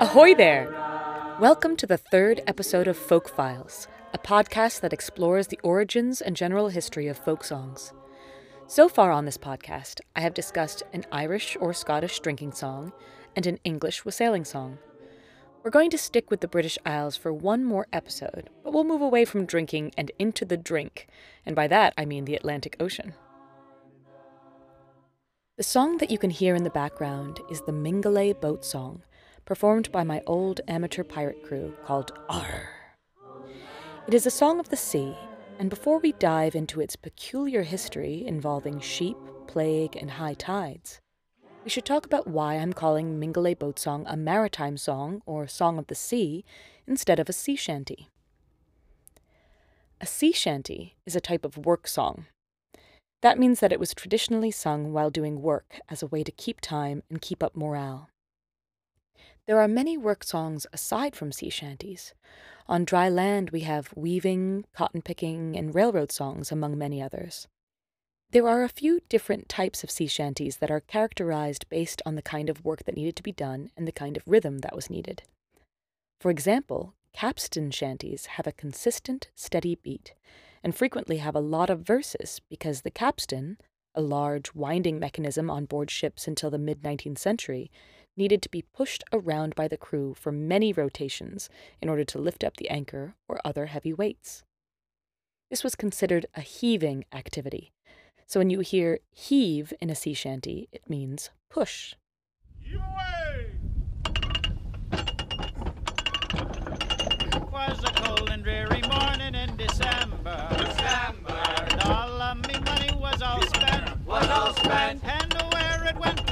Ahoy there! Welcome to the third episode of Folk Files, a podcast that explores the origins and general history of folk songs. So far on this podcast, I have discussed an Irish or Scottish drinking song and an English wassailing song. We're going to stick with the British Isles for one more episode, but we'll move away from drinking and into the drink, and by that I mean the Atlantic Ocean. The song that you can hear in the background is the Mingulay Boat Song, performed by my old amateur pirate crew called R. It is a song of the sea, and before we dive into its peculiar history involving sheep, plague, and high tides, we should talk about why I'm calling Mingulay Boat Song a maritime song or song of the sea instead of a sea shanty. A sea shanty is a type of work song. That means that it was traditionally sung while doing work as a way to keep time and keep up morale. There are many work songs aside from sea shanties. On dry land, we have weaving, cotton picking, and railroad songs, among many others. There are a few different types of sea shanties that are characterized based on the kind of work that needed to be done and the kind of rhythm that was needed. For example, capstan shanties have a consistent, steady beat, and frequently have a lot of verses because the capstan, a large winding mechanism on board ships until the mid 19th century, needed to be pushed around by the crew for many rotations in order to lift up the anchor or other heavy weights. This was considered a heaving activity, so when you hear heave in a sea shanty, it means push. It was a cold and dreary morning in December. December And all of me money was all spent. was all spent. And where it went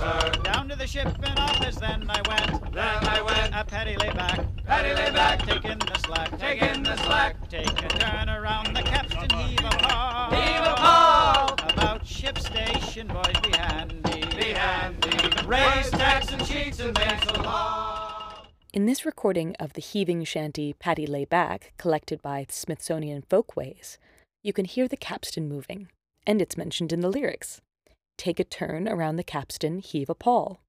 Remember, Down to the shipping office, then I went. then I went, A Paddy lay back, Paddy lay back, taking the slack. taking the slack, Take a turn around the capstan, heave a pawl. Heave a pawl. About ship station, boys, be handy. be handy. Raise tacks and sheets and make a law. In this recording of the heaving shanty Paddy Lay Back, collected by Smithsonian Folkways, you can hear the capstan moving, and it's mentioned in the lyrics. Take a turn around the capstan, heave a pawl.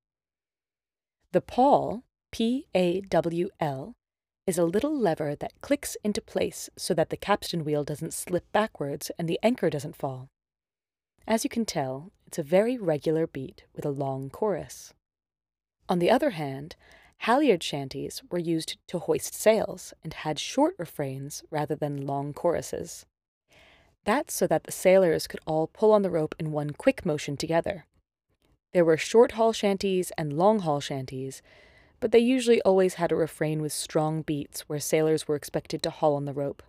The pawl, P A W L, is a little lever that clicks into place so that the capstan wheel doesn't slip backwards and the anchor doesn't fall. As you can tell, it's a very regular beat with a long chorus. On the other hand, halyard shanties were used to hoist sails and had short refrains rather than long choruses. That's so that the sailors could all pull on the rope in one quick motion together. There were short haul shanties and long haul shanties, but they usually always had a refrain with strong beats where sailors were expected to haul on the rope.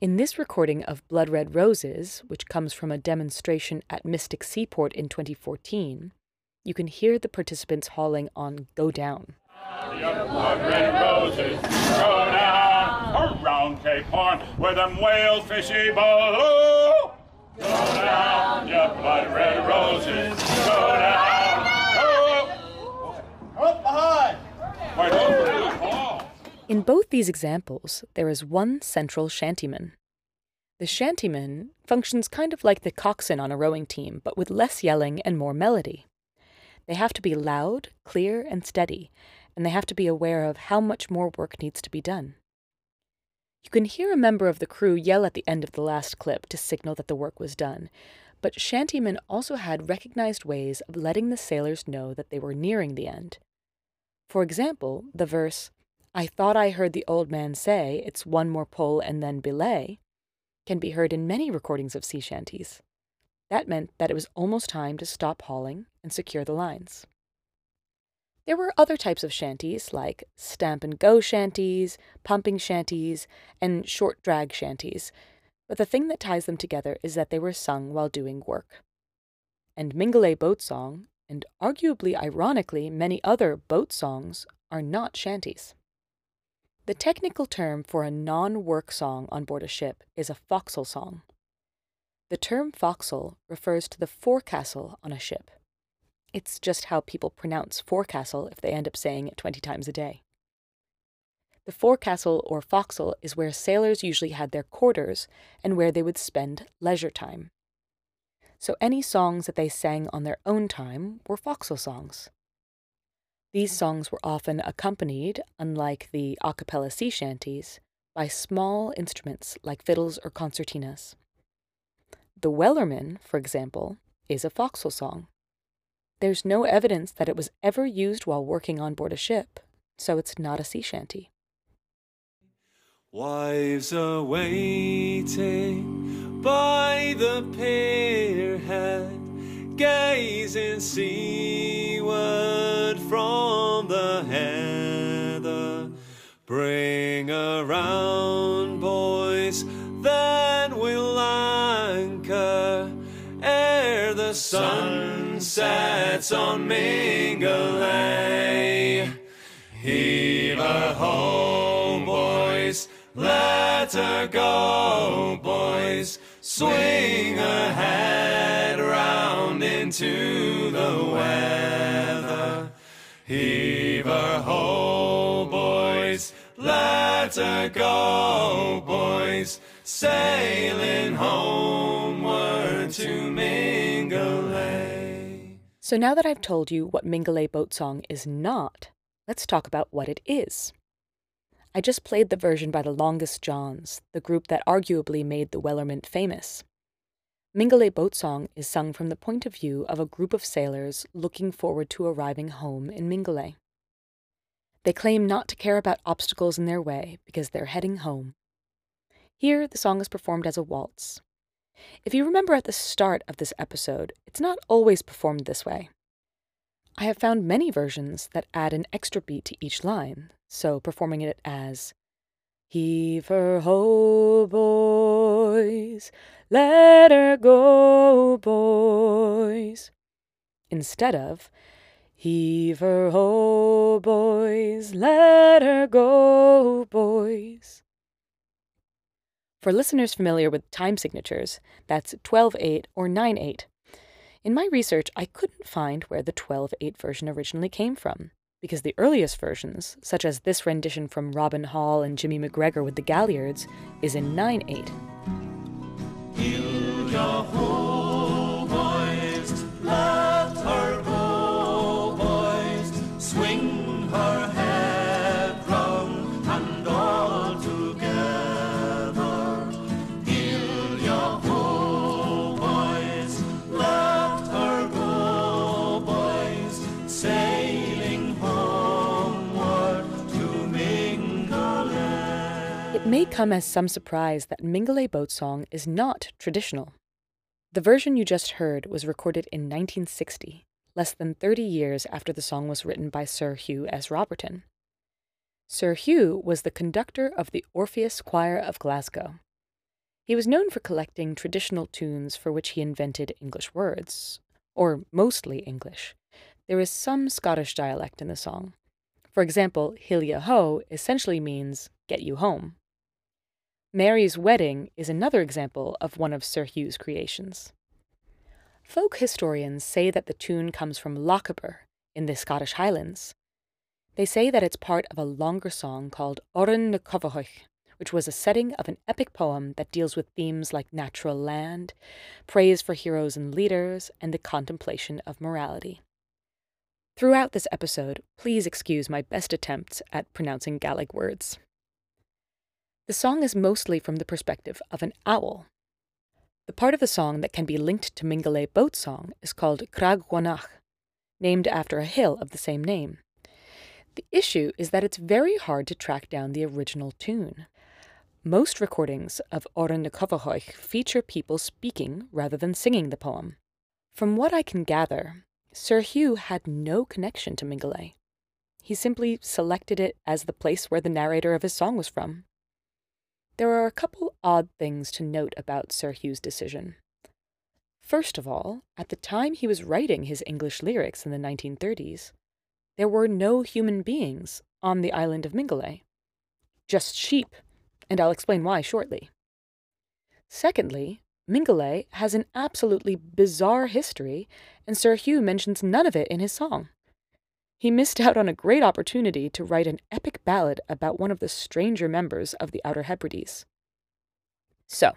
In this recording of Blood Red Roses, which comes from a demonstration at Mystic Seaport in 2014, you can hear the participants hauling on Go Down. blood red roses go down around Cape Horn where them whales fishy. Go down, blood red roses, go down. Oh, up behind. Don't? In both these examples, there is one central shantyman. The shantyman functions kind of like the coxswain on a rowing team, but with less yelling and more melody. They have to be loud, clear, and steady, and they have to be aware of how much more work needs to be done. You can hear a member of the crew yell at the end of the last clip to signal that the work was done, but shantymen also had recognized ways of letting the sailors know that they were nearing the end. For example, the verse, I thought I heard the old man say, it's one more pull and then belay, can be heard in many recordings of sea shanties. That meant that it was almost time to stop hauling and secure the lines. There were other types of shanties, like stamp and go shanties, pumping shanties, and short drag shanties, but the thing that ties them together is that they were sung while doing work. And Mingulay Boat Song, and arguably ironically many other boat songs, are not shanties. The technical term for a non work song on board a ship is a forecastle song. The term forecastle refers to the forecastle on a ship. It's just how people pronounce forecastle if they end up saying it 20 times a day. The forecastle or forecastle is where sailors usually had their quarters and where they would spend leisure time. so any songs that they sang on their own time were fo'c'sle songs. These songs were often accompanied, unlike the a cappella sea shanties, by small instruments like fiddles or concertinas. The Wellerman, for example, is a fo'c'sle song. There's no evidence that it was ever used while working on board a ship, so it's not a sea shanty. Wives are waiting by the pierhead, gazing seaward from the heather. Bring around, boys, then we'll anchor ere the sun sets on Mingulay. Heave her home, boys, let her go, boys. Swing her head round into the weather. Heave her ho, boys, let her go, boys. Sailing homeward to. So now that I've told you what Mingulay Boat Song is not, let's talk about what it is. I just played the version by the Longest Johns, the group that arguably made the Wellerman famous. Mingulay Boat Song is sung from the point of view of a group of sailors looking forward to arriving home in Mingulay. They claim not to care about obstacles in their way because they're heading home. Here, the song is performed as a waltz. If you remember at the start of this episode, it's not always performed this way. I have found many versions that add an extra beat to each line, so performing it as Heave her ho, boys, let her go, boys, instead of Heave her ho, boys, let her go, boys. For listeners familiar with time signatures, that's 12 8 or 9 8. In my research, I couldn't find where the 12 8 version originally came from, because the earliest versions, such as this rendition from Robin Hall and Jimmy McGregor with the Galliards, is in 9 8. Come as some surprise that Mingulay Boat Song is not traditional. The version you just heard was recorded in 1960, less than 30 years after the song was written by Sir Hugh S. Roberton. Sir Hugh was the conductor of the Orpheus Choir of Glasgow. He was known for collecting traditional tunes for which he invented English words, or mostly English. There is some Scottish dialect in the song. For example, Hilia Ho essentially means get you home. Mairi's Wedding is another example of one of Sir Hugh's creations. Folk historians say that the tune comes from Lochaber in the Scottish Highlands. They say that it's part of a longer song called Òran na Comhachaig, which was a setting of an epic poem that deals with themes like natural land, praise for heroes and leaders, and the contemplation of morality. Throughout this episode, please excuse my best attempts at pronouncing Gaelic words. The song is mostly from the perspective of an owl. The part of the song that can be linked to Mingulay Boat Song is called Creag Uanach, named after a hill of the same name. The issue is that it's very hard to track down the original tune. Most recordings of Òran feature people speaking rather than singing the poem. From what I can gather, Sir Hugh had no connection to Mingulay. He simply selected it as the place where the narrator of his song was from. There are a couple odd things to note about Sir Hugh's decision. First of all, at the time he was writing his English lyrics in the 1930s, there were no human beings on the island of Mingulay. Just sheep, and I'll explain why shortly. Secondly, Mingulay has an absolutely bizarre history, and Sir Hugh mentions none of it in his song. He missed out on a great opportunity to write an epic ballad about one of the stranger members of the Outer Hebrides. So,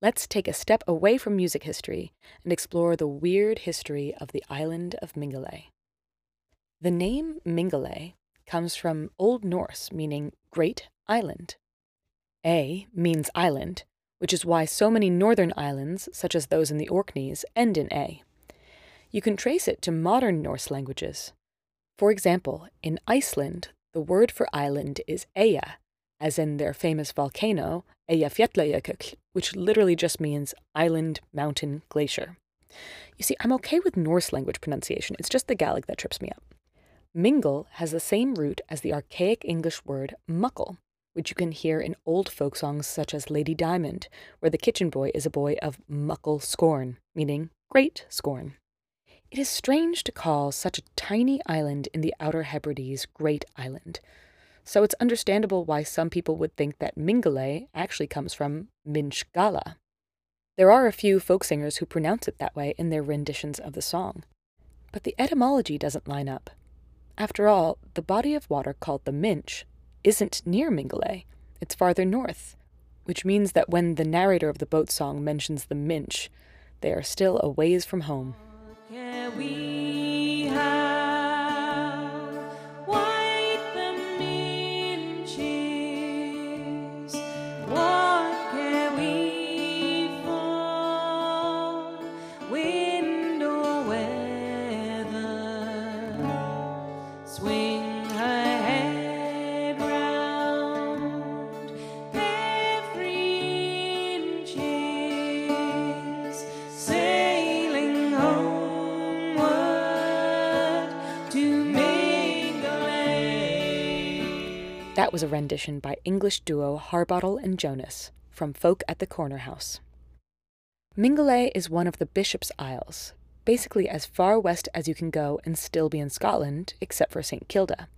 let's take a step away from music history and explore the weird history of the island of Mingulay. The name Mingulay comes from Old Norse meaning great island. A means island, which is why so many northern islands, such as those in the Orkneys, end in A. You can trace it to modern Norse languages. For example, in Iceland, the word for island is Eyja, as in their famous volcano, Eyjafjallajökull, which literally just means island, mountain, glacier. You see, I'm okay with Norse language pronunciation, it's just the Gaelic that trips me up. Mingle has the same root as the archaic English word muckle, which you can hear in old folk songs such as Lady Diamond, where the kitchen boy is a boy of muckle scorn, meaning great scorn. It is strange to call such a tiny island in the Outer Hebrides Great Island, so it's understandable why some people would think that Mingulay actually comes from Minchgala. There are a few folk singers who pronounce it that way in their renditions of the song. But the etymology doesn't line up. After all, the body of water called the Minch isn't near Mingulay, it's farther north, which means that when the narrator of the boat song mentions the Minch, they are still a ways from home. Can we? That was a rendition by English duo Harbottle and Jonas from Folk at the Corner House. Mingulay is one of the Bishop's Isles, basically as far west as you can go and still be in Scotland, except for St. Kilda.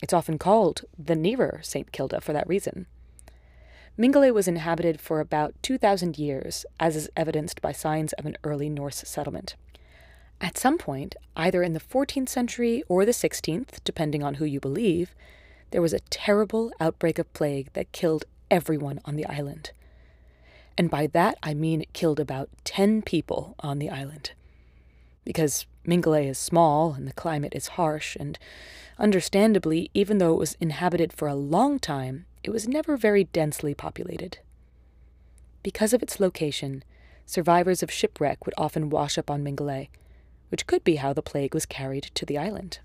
It's often called the nearer St. Kilda for that reason. Mingulay was inhabited for about 2,000 years, as is evidenced by signs of an early Norse settlement. At some point, either in the 14th century or the 16th, depending on who you believe, there was a terrible outbreak of plague that killed everyone on the island. And by that, I mean it killed about 10 people on the island. Because Mingulay is small and the climate is harsh, and understandably, even though it was inhabited for a long time, it was never very densely populated. Because of its location, survivors of shipwreck would often wash up on Mingulay, which could be how the plague was carried to the island.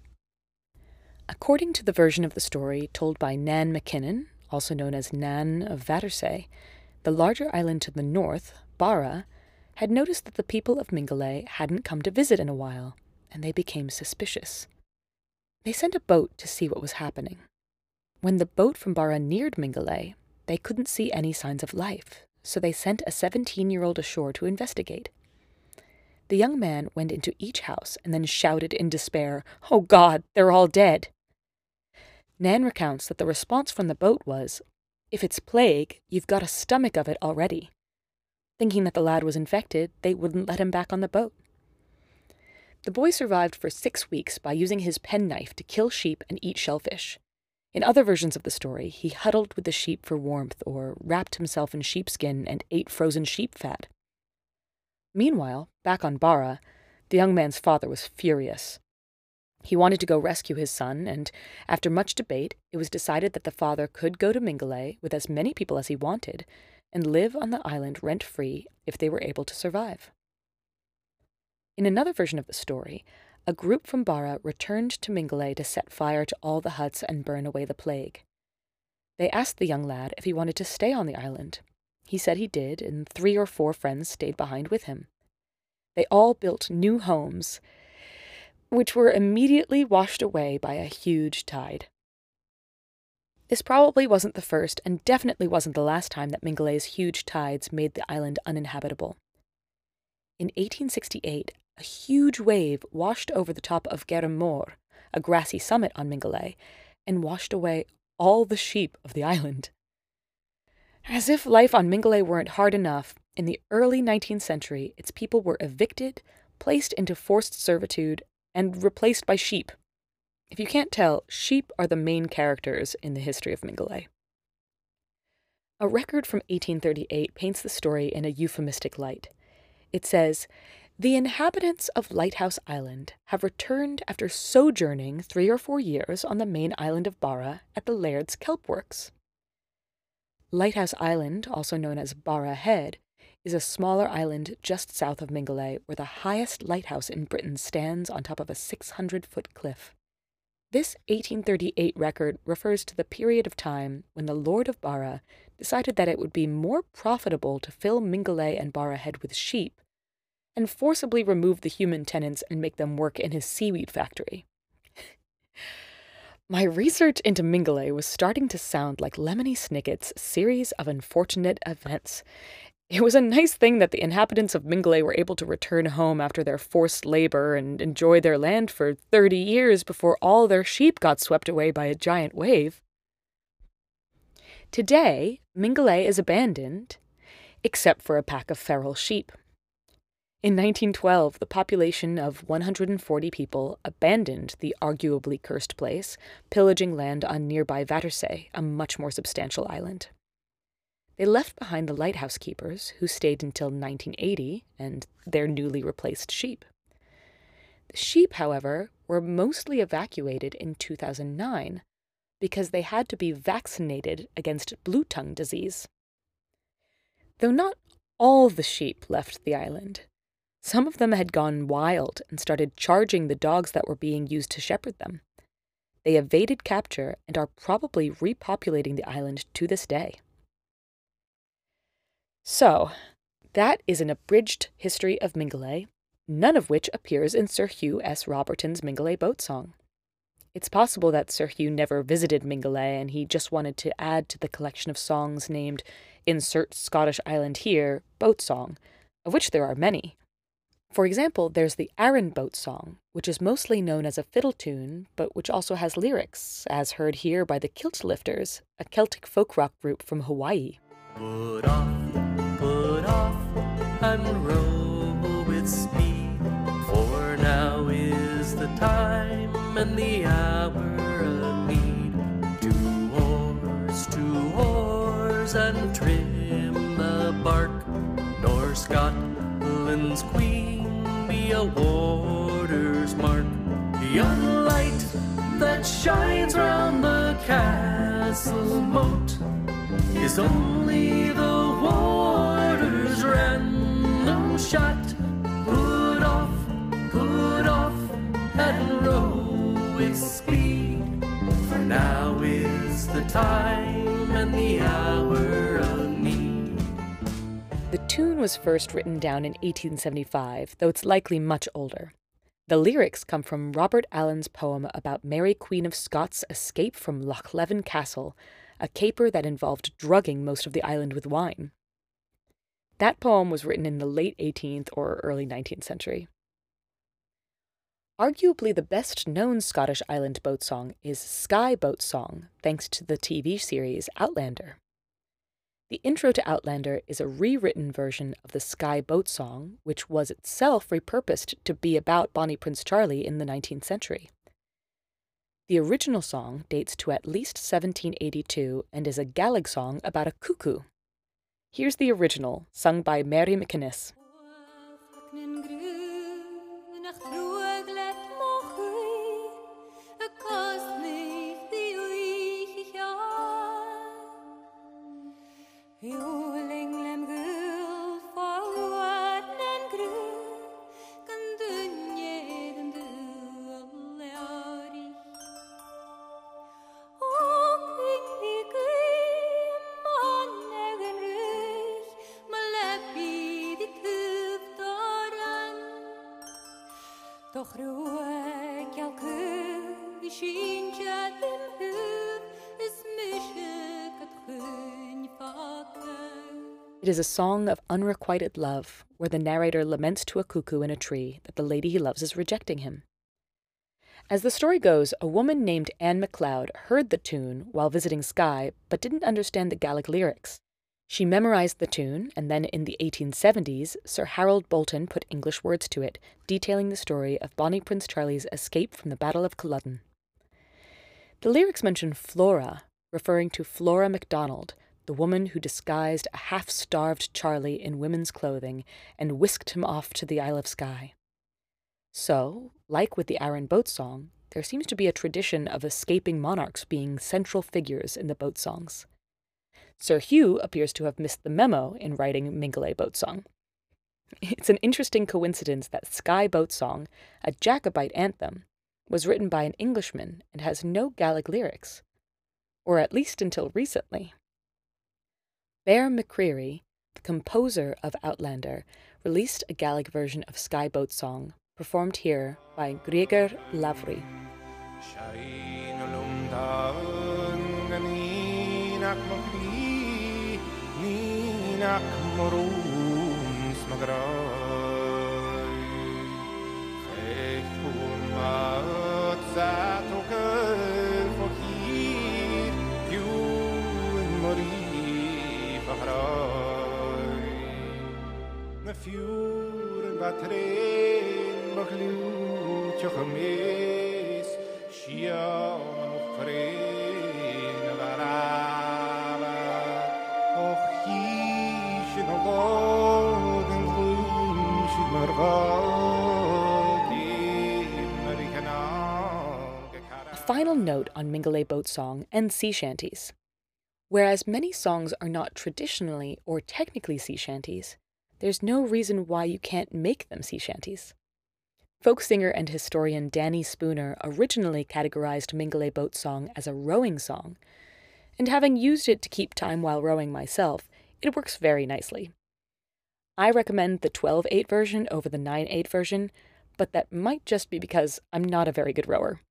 According to the version of the story told by Nan McKinnon, also known as Nan of Vatersay, the larger island to the north, Barra, had noticed that the people of Mingulay hadn't come to visit in a while, and they became suspicious. They sent a boat to see what was happening. When the boat from Barra neared Mingulay, they couldn't see any signs of life, so they sent a 17 year old ashore to investigate. The young man went into each house and then shouted in despair, Oh God, they're all dead! Nan recounts that the response from the boat was, If it's plague, you've got a stomach of it already. Thinking that the lad was infected, they wouldn't let him back on the boat. The boy survived for six weeks by using his penknife to kill sheep and eat shellfish. In other versions of the story, he huddled with the sheep for warmth or wrapped himself in sheepskin and ate frozen sheep fat. Meanwhile, back on Barra, the young man's father was furious. He wanted to go rescue his son, and after much debate, it was decided that the father could go to Mingulay with as many people as he wanted and live on the island rent free if they were able to survive. In another version of the story, a group from Barra returned to Mingulay to set fire to all the huts and burn away the plague. They asked the young lad if he wanted to stay on the island. He said he did, and three or four friends stayed behind with him. They all built new homes which were immediately washed away by a huge tide. This probably wasn't the first and definitely wasn't the last time that Mingulay's huge tides made the island uninhabitable. In 1868, a huge wave washed over the top of Garamor, a grassy summit on Mingulay, and washed away all the sheep of the island. As if life on Mingulay weren't hard enough, in the early 19th century, its people were evicted, placed into forced servitude, and replaced by sheep. If you can't tell, sheep are the main characters in the history of Mingulay. A record from 1838 paints the story in a euphemistic light. It says, The inhabitants of Lighthouse Island have returned after sojourning three or four years on the main island of Barra at the Laird's Kelp Works. Lighthouse Island, also known as Barra Head, is a smaller island just south of Mingulay where the highest lighthouse in Britain stands on top of a 600 foot cliff. This 1838 record refers to the period of time when the Lord of Barra decided that it would be more profitable to fill Mingulay and Barra Head with sheep and forcibly remove the human tenants and make them work in his seaweed factory. My research into Mingulay was starting to sound like Lemony Snicket's series of unfortunate events, it was a nice thing that the inhabitants of Mingulay were able to return home after their forced labor and enjoy their land for 30 years before all their sheep got swept away by a giant wave. Today, Mingulay is abandoned, except for a pack of feral sheep. In 1912, the population of 140 people abandoned the arguably cursed place, pillaging land on nearby Vatersay, a much more substantial island. They left behind the lighthouse keepers, who stayed until 1980, and their newly replaced sheep. The sheep, however, were mostly evacuated in 2009 because they had to be vaccinated against blue tongue disease. Though not all the sheep left the island, some of them had gone wild and started charging the dogs that were being used to shepherd them. They evaded capture and are probably repopulating the island to this day. So, that is an abridged history of Mingulay, none of which appears in Sir Hugh S. Roberton's Mingulay boat song. It's possible that Sir Hugh never visited Mingulay and he just wanted to add to the collection of songs named Insert Scottish Island Here Boat Song, of which there are many. For example, there's the Arran Boat Song, which is mostly known as a fiddle tune, but which also has lyrics, as heard here by the Kilt Lifters, a Celtic folk rock group from Hawaii. Put off, put off, and row with speed. For now is the time and the hour of need. Two oars, two oars, and trim the bark. Nor Scotland's queen be a warder's mark. The young light that shines round the castle moat is only the water's random shot. Put off, put off, and row with speed. For now is the time and the hour of need. The tune was first written down in 1875, though it's likely much older. The lyrics come from Robert Allen's poem about Mary Queen of Scots' escape from Loch Leven Castle, a caper that involved drugging most of the island with wine. That poem was written in the late 18th or early 19th century. Arguably the best known Scottish island boat song is Skye Boat Song, thanks to the TV series Outlander. The intro to Outlander is a rewritten version of the Skye Boat Song, which was itself repurposed to be about Bonnie Prince Charlie in the 19th century. The original song dates to at least 1782 and is a Gaelic song about a cuckoo. Here's the original, sung by Mairi MacInnes. It is a song of unrequited love, where the narrator laments to a cuckoo in a tree that the lady he loves is rejecting him. As the story goes, a woman named Anne MacLeod heard the tune while visiting Skye, but didn't understand the Gaelic lyrics. She memorized the tune, and then in the 1870s, Sir Harold Boulton put English words to it, detailing the story of Bonnie Prince Charlie's escape from the Battle of Culloden. The lyrics mention Flora, referring to Flora MacDonald, the woman who disguised a half starved Charlie in women's clothing and whisked him off to the Isle of Skye. So, like with the Arran boat song, there seems to be a tradition of escaping monarchs being central figures in the boat songs. Sir Hugh appears to have missed the memo in writing Mingulay Boat Song. It's an interesting coincidence that Skye Boat Song, a Jacobite anthem, was written by an Englishman and has no Gaelic lyrics, or at least until recently. Bear McCreary, the composer of Outlander, released a Gaelic version of Skye Boat Song, performed here by Griogair Labhruidh. A och hí sin a bá an glún si mar A final note on Mingulay Boat Song and sea shanties. Whereas many songs are not traditionally or technically sea shanties, there's no reason why you can't make them sea shanties. Folk singer and historian Danny Spooner originally categorized Mingulay Boat Song as a rowing song, and having used it to keep time while rowing myself, it works very nicely. I recommend the 12 8 version over the 9 8 version, but that might just be because I'm not a very good rower.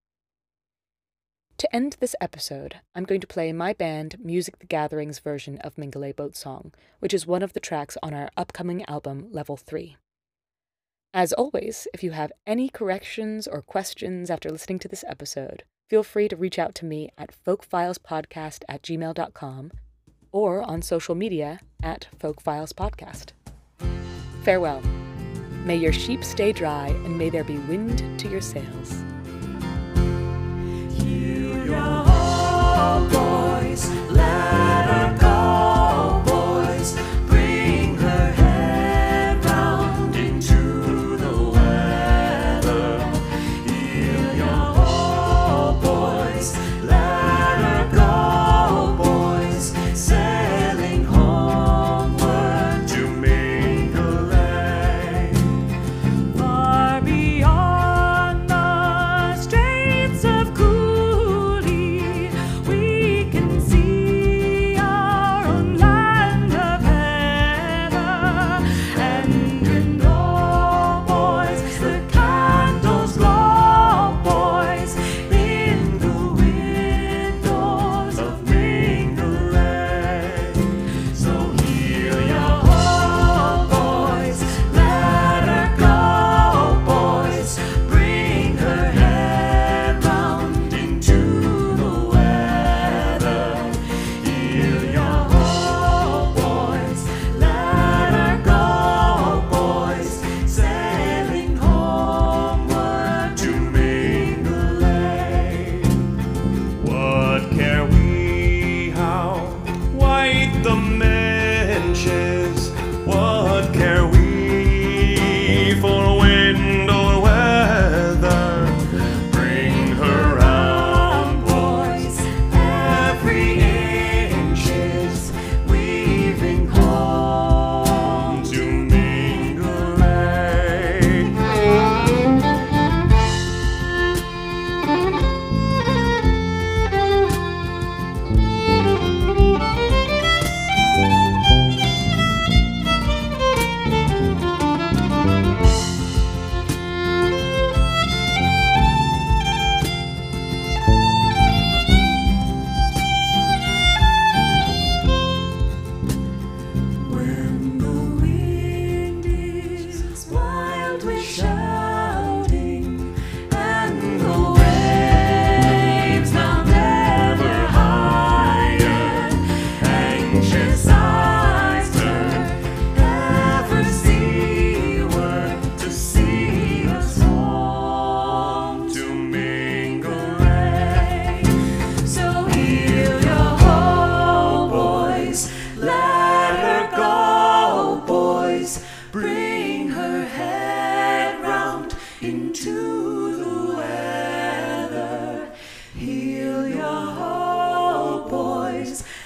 To end this episode, I'm going to play my band Music the Gathering's version of Mingulay Boat Song, which is one of the tracks on our upcoming album Level 3. As always, if you have any corrections or questions after listening to this episode, feel free to reach out to me at folkfilespodcast at gmail.com or on social media at folkfilespodcast. Farewell. May your sheep stay dry and may there be wind to your sails. Boys,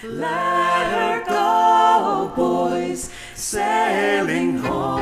let her go, boys, sailing home.